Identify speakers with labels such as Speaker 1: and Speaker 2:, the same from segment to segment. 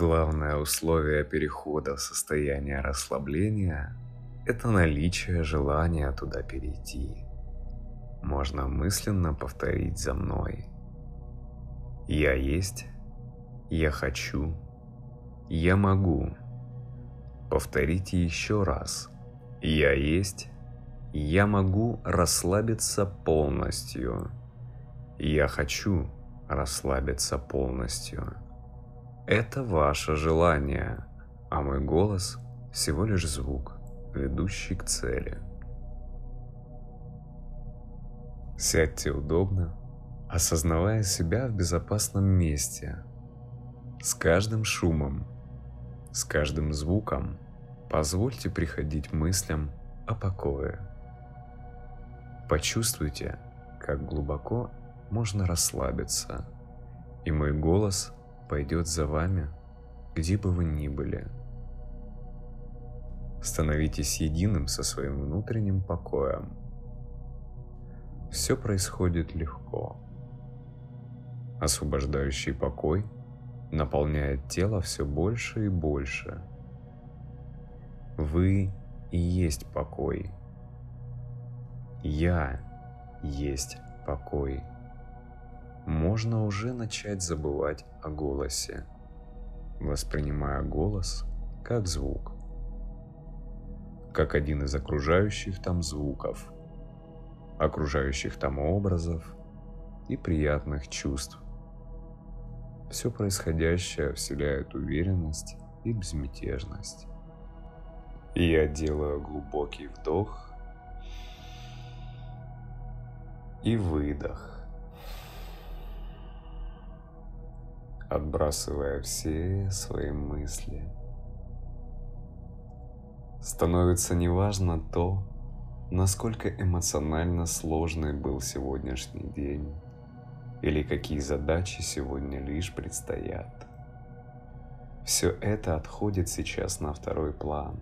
Speaker 1: Главное условие перехода в состояние расслабления – это наличие желания туда перейти. Можно мысленно повторить за мной. Я есть, я хочу, я могу. Повторите еще раз. Я есть, я могу расслабиться полностью. Я хочу расслабиться полностью. Это ваше желание, а мой голос всего лишь звук, ведущий к цели. Сядьте удобно, осознавая себя в безопасном месте. С каждым шумом, с каждым звуком позвольте приходить мыслям о покое. Почувствуйте, как глубоко можно расслабиться, и мой голос пойдет за вами, где бы вы ни были. Становитесь единым со своим внутренним покоем. Все происходит легко. Освобождающий покой наполняет тело все больше и больше. Вы и есть покой. Я есть покой можно уже начать забывать о голосе, воспринимая голос как звук, как один из окружающих там звуков, окружающих там образов и приятных чувств. Все происходящее вселяет уверенность и безмятежность. Я делаю глубокий вдох и выдох. Отбрасывая все свои мысли. Становится неважно то, насколько эмоционально сложный был сегодняшний день или какие задачи сегодня лишь предстоят. Все это отходит сейчас на второй план.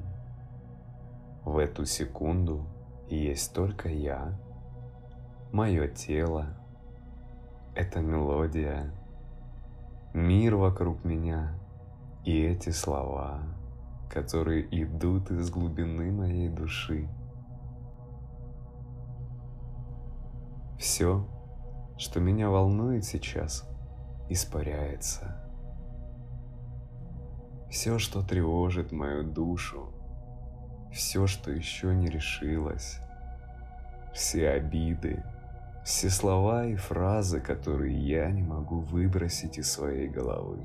Speaker 1: В эту секунду есть только я, мое тело, эта мелодия, мир вокруг меня и эти слова, которые идут из глубины моей души. Все, что меня волнует сейчас, испаряется. Все, что тревожит мою душу, все, что еще не решилось, все обиды, все слова и фразы, которые я не могу выбросить из своей головы,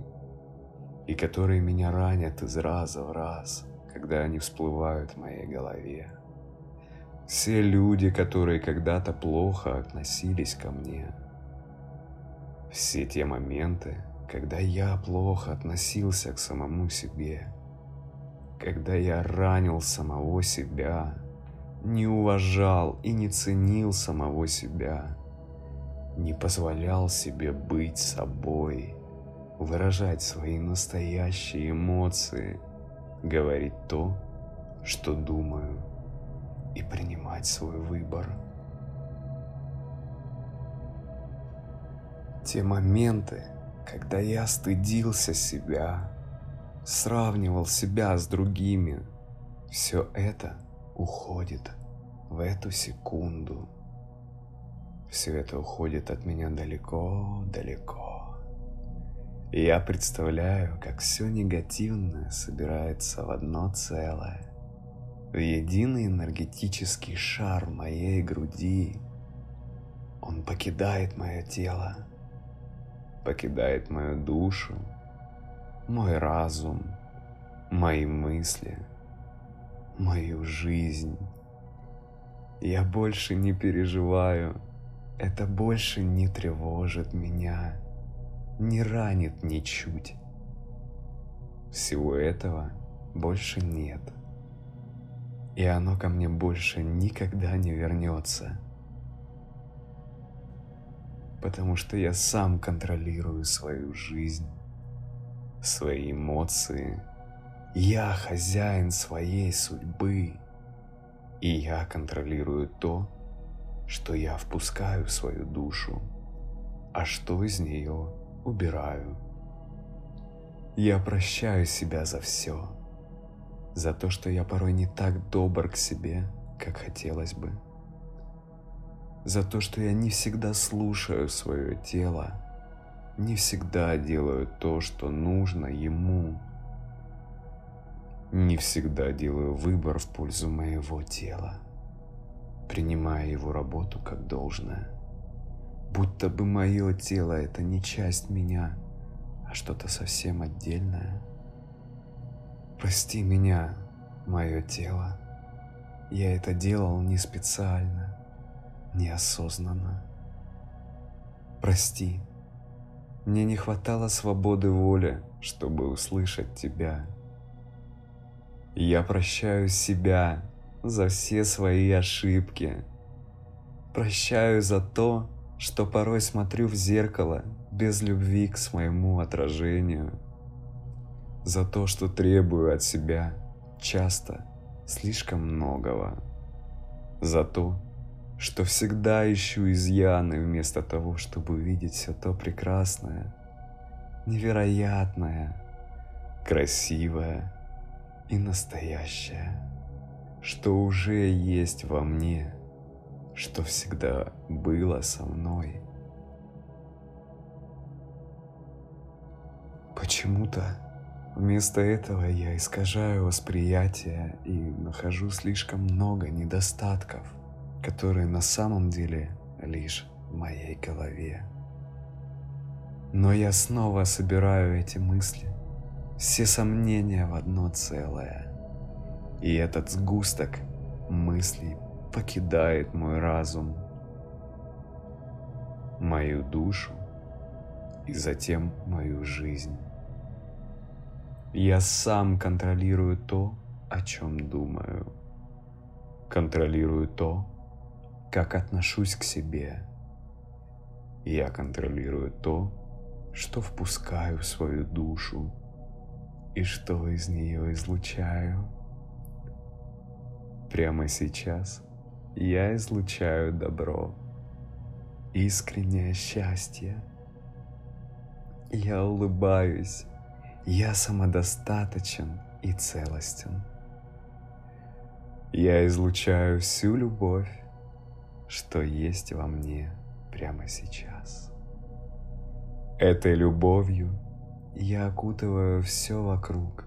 Speaker 1: и которые меня ранят из раза в раз, когда они всплывают в моей голове. Все люди, которые когда-то плохо относились ко мне. Все те моменты, когда я плохо относился к самому себе. Когда я ранил самого себя, не уважал и не ценил самого себя, не позволял себе быть собой, выражать свои настоящие эмоции, говорить то, что думаю, и принимать свой выбор. Те моменты, когда я стыдился себя, сравнивал себя с другими, все это уходит в эту секунду. Все это уходит от меня далеко-далеко. И я представляю, как все негативное собирается в одно целое, в единый энергетический шар моей груди. Он покидает мое тело, покидает мою душу, мой разум, мои мысли – мою жизнь. Я больше не переживаю, это больше не тревожит меня, не ранит ничуть. Всего этого больше нет. И оно ко мне больше никогда не вернется. Потому что я сам контролирую свою жизнь, свои эмоции, я хозяин своей судьбы, и я контролирую то, что я впускаю в свою душу, а что из нее убираю. Я прощаю себя за все. За то, что я порой не так добр к себе, как хотелось бы. За то, что я не всегда слушаю свое тело, не всегда делаю то, что нужно ему. Не всегда делаю выбор в пользу моего тела, принимая его работу как должное. Будто бы мое тело это не часть меня, а что-то совсем отдельное. Прости меня, мое тело. Я это делал не специально, неосознанно. Прости. Мне не хватало свободы воли, чтобы услышать тебя. Я прощаю себя за все свои ошибки. Прощаю за то, что порой смотрю в зеркало без любви к своему отражению. За то, что требую от себя часто слишком многого. За то, что всегда ищу изъяны вместо того, чтобы увидеть все то прекрасное, невероятное, красивое и настоящее, что уже есть во мне – что всегда было со мной. Почему-то вместо этого я искажаю восприятие и нахожу слишком много недостатков, которые на самом деле лишь в моей голове. Но я снова собираю эти мысли, все сомнения в одно целое. И этот сгусток мыслей покидает мой разум, мою душу и затем мою жизнь. Я сам контролирую то, о чем думаю. Контролирую то, как отношусь к себе. Я контролирую то, что впускаю в свою душу и что из нее излучаю. Прямо сейчас я излучаю добро, искреннее счастье. Я улыбаюсь, я самодостаточен и целостен. Я излучаю всю любовь, что есть во мне прямо сейчас. Этой любовью я окутываю все вокруг,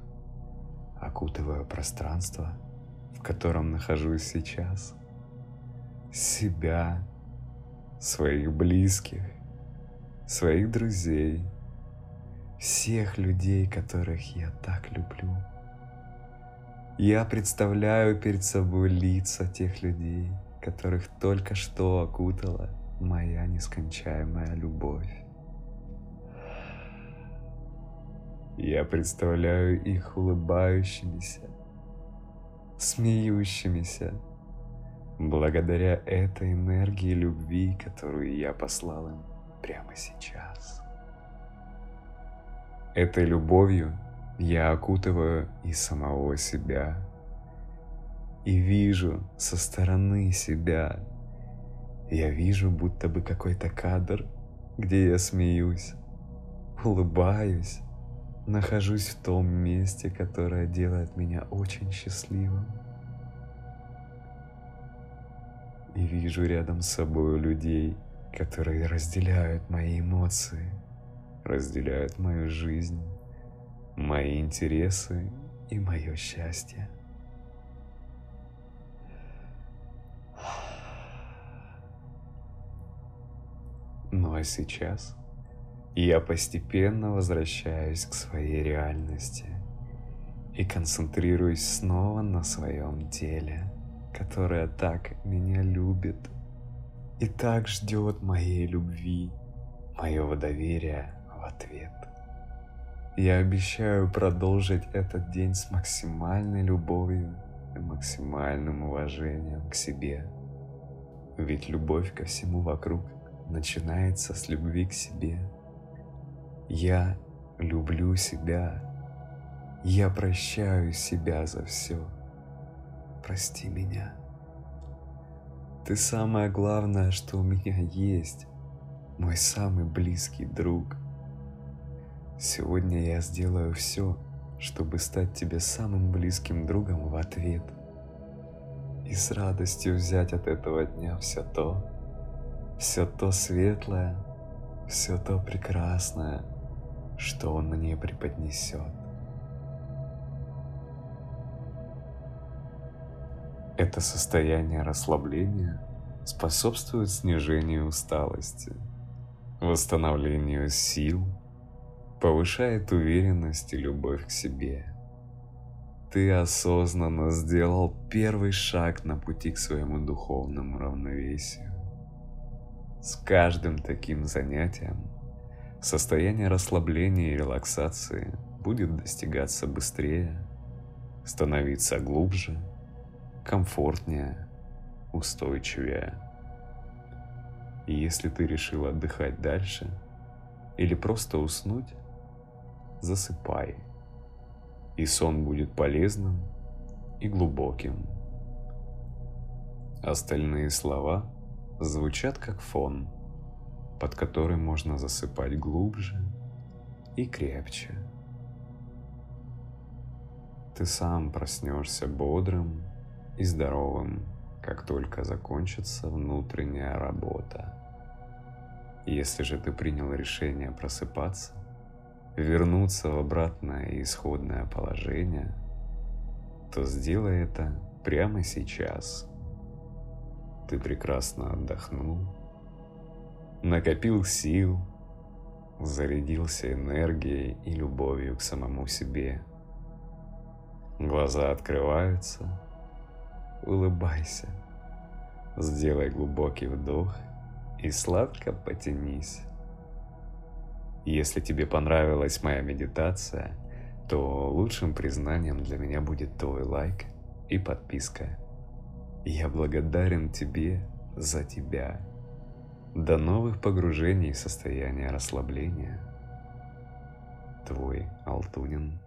Speaker 1: окутываю пространство, в котором нахожусь сейчас – себя, своих близких, своих друзей, всех людей, которых я так люблю. Я представляю перед собой лица тех людей, которых только что окутала моя нескончаемая любовь. Я представляю их улыбающимися, смеющимися, благодаря этой энергии любви, которую я послал им прямо сейчас. Этой любовью я окутываю и самого себя, и вижу со стороны себя. Я вижу будто бы какой-то кадр, где я смеюсь, улыбаюсь, нахожусь в том месте, которое делает меня очень счастливым. и вижу рядом с собой людей, которые разделяют мои эмоции, разделяют мою жизнь, мои интересы и мое счастье. Ну а сейчас я постепенно возвращаюсь к своей реальности и концентрируюсь снова на своем теле – которая так меня любит и так ждет моей любви, моего доверия в ответ. Я обещаю продолжить этот день с максимальной любовью и максимальным уважением к себе. Ведь любовь ко всему вокруг начинается с любви к себе. Я люблю себя. Я прощаю себя за все прости меня. Ты самое главное, что у меня есть, мой самый близкий друг. Сегодня я сделаю все, чтобы стать тебе самым близким другом в ответ. И с радостью взять от этого дня все то, все то светлое, все то прекрасное, что он мне преподнесет. Это состояние расслабления способствует снижению усталости, восстановлению сил, повышает уверенность и любовь к себе. Ты осознанно сделал первый шаг на пути к своему духовному равновесию. С каждым таким занятием состояние расслабления и релаксации будет достигаться быстрее, становиться глубже, комфортнее, устойчивее. И если ты решил отдыхать дальше или просто уснуть, засыпай. И сон будет полезным и глубоким. Остальные слова звучат как фон, под который можно засыпать глубже и крепче. Ты сам проснешься бодрым и здоровым, как только закончится внутренняя работа. Если же ты принял решение просыпаться, вернуться в обратное исходное положение, то сделай это прямо сейчас. Ты прекрасно отдохнул, накопил сил, зарядился энергией и любовью к самому себе. Глаза открываются, улыбайся, сделай глубокий вдох и сладко потянись. Если тебе понравилась моя медитация, то лучшим признанием для меня будет твой лайк и подписка. Я благодарен тебе за тебя. До новых погружений в состояние расслабления. Твой Алтунин.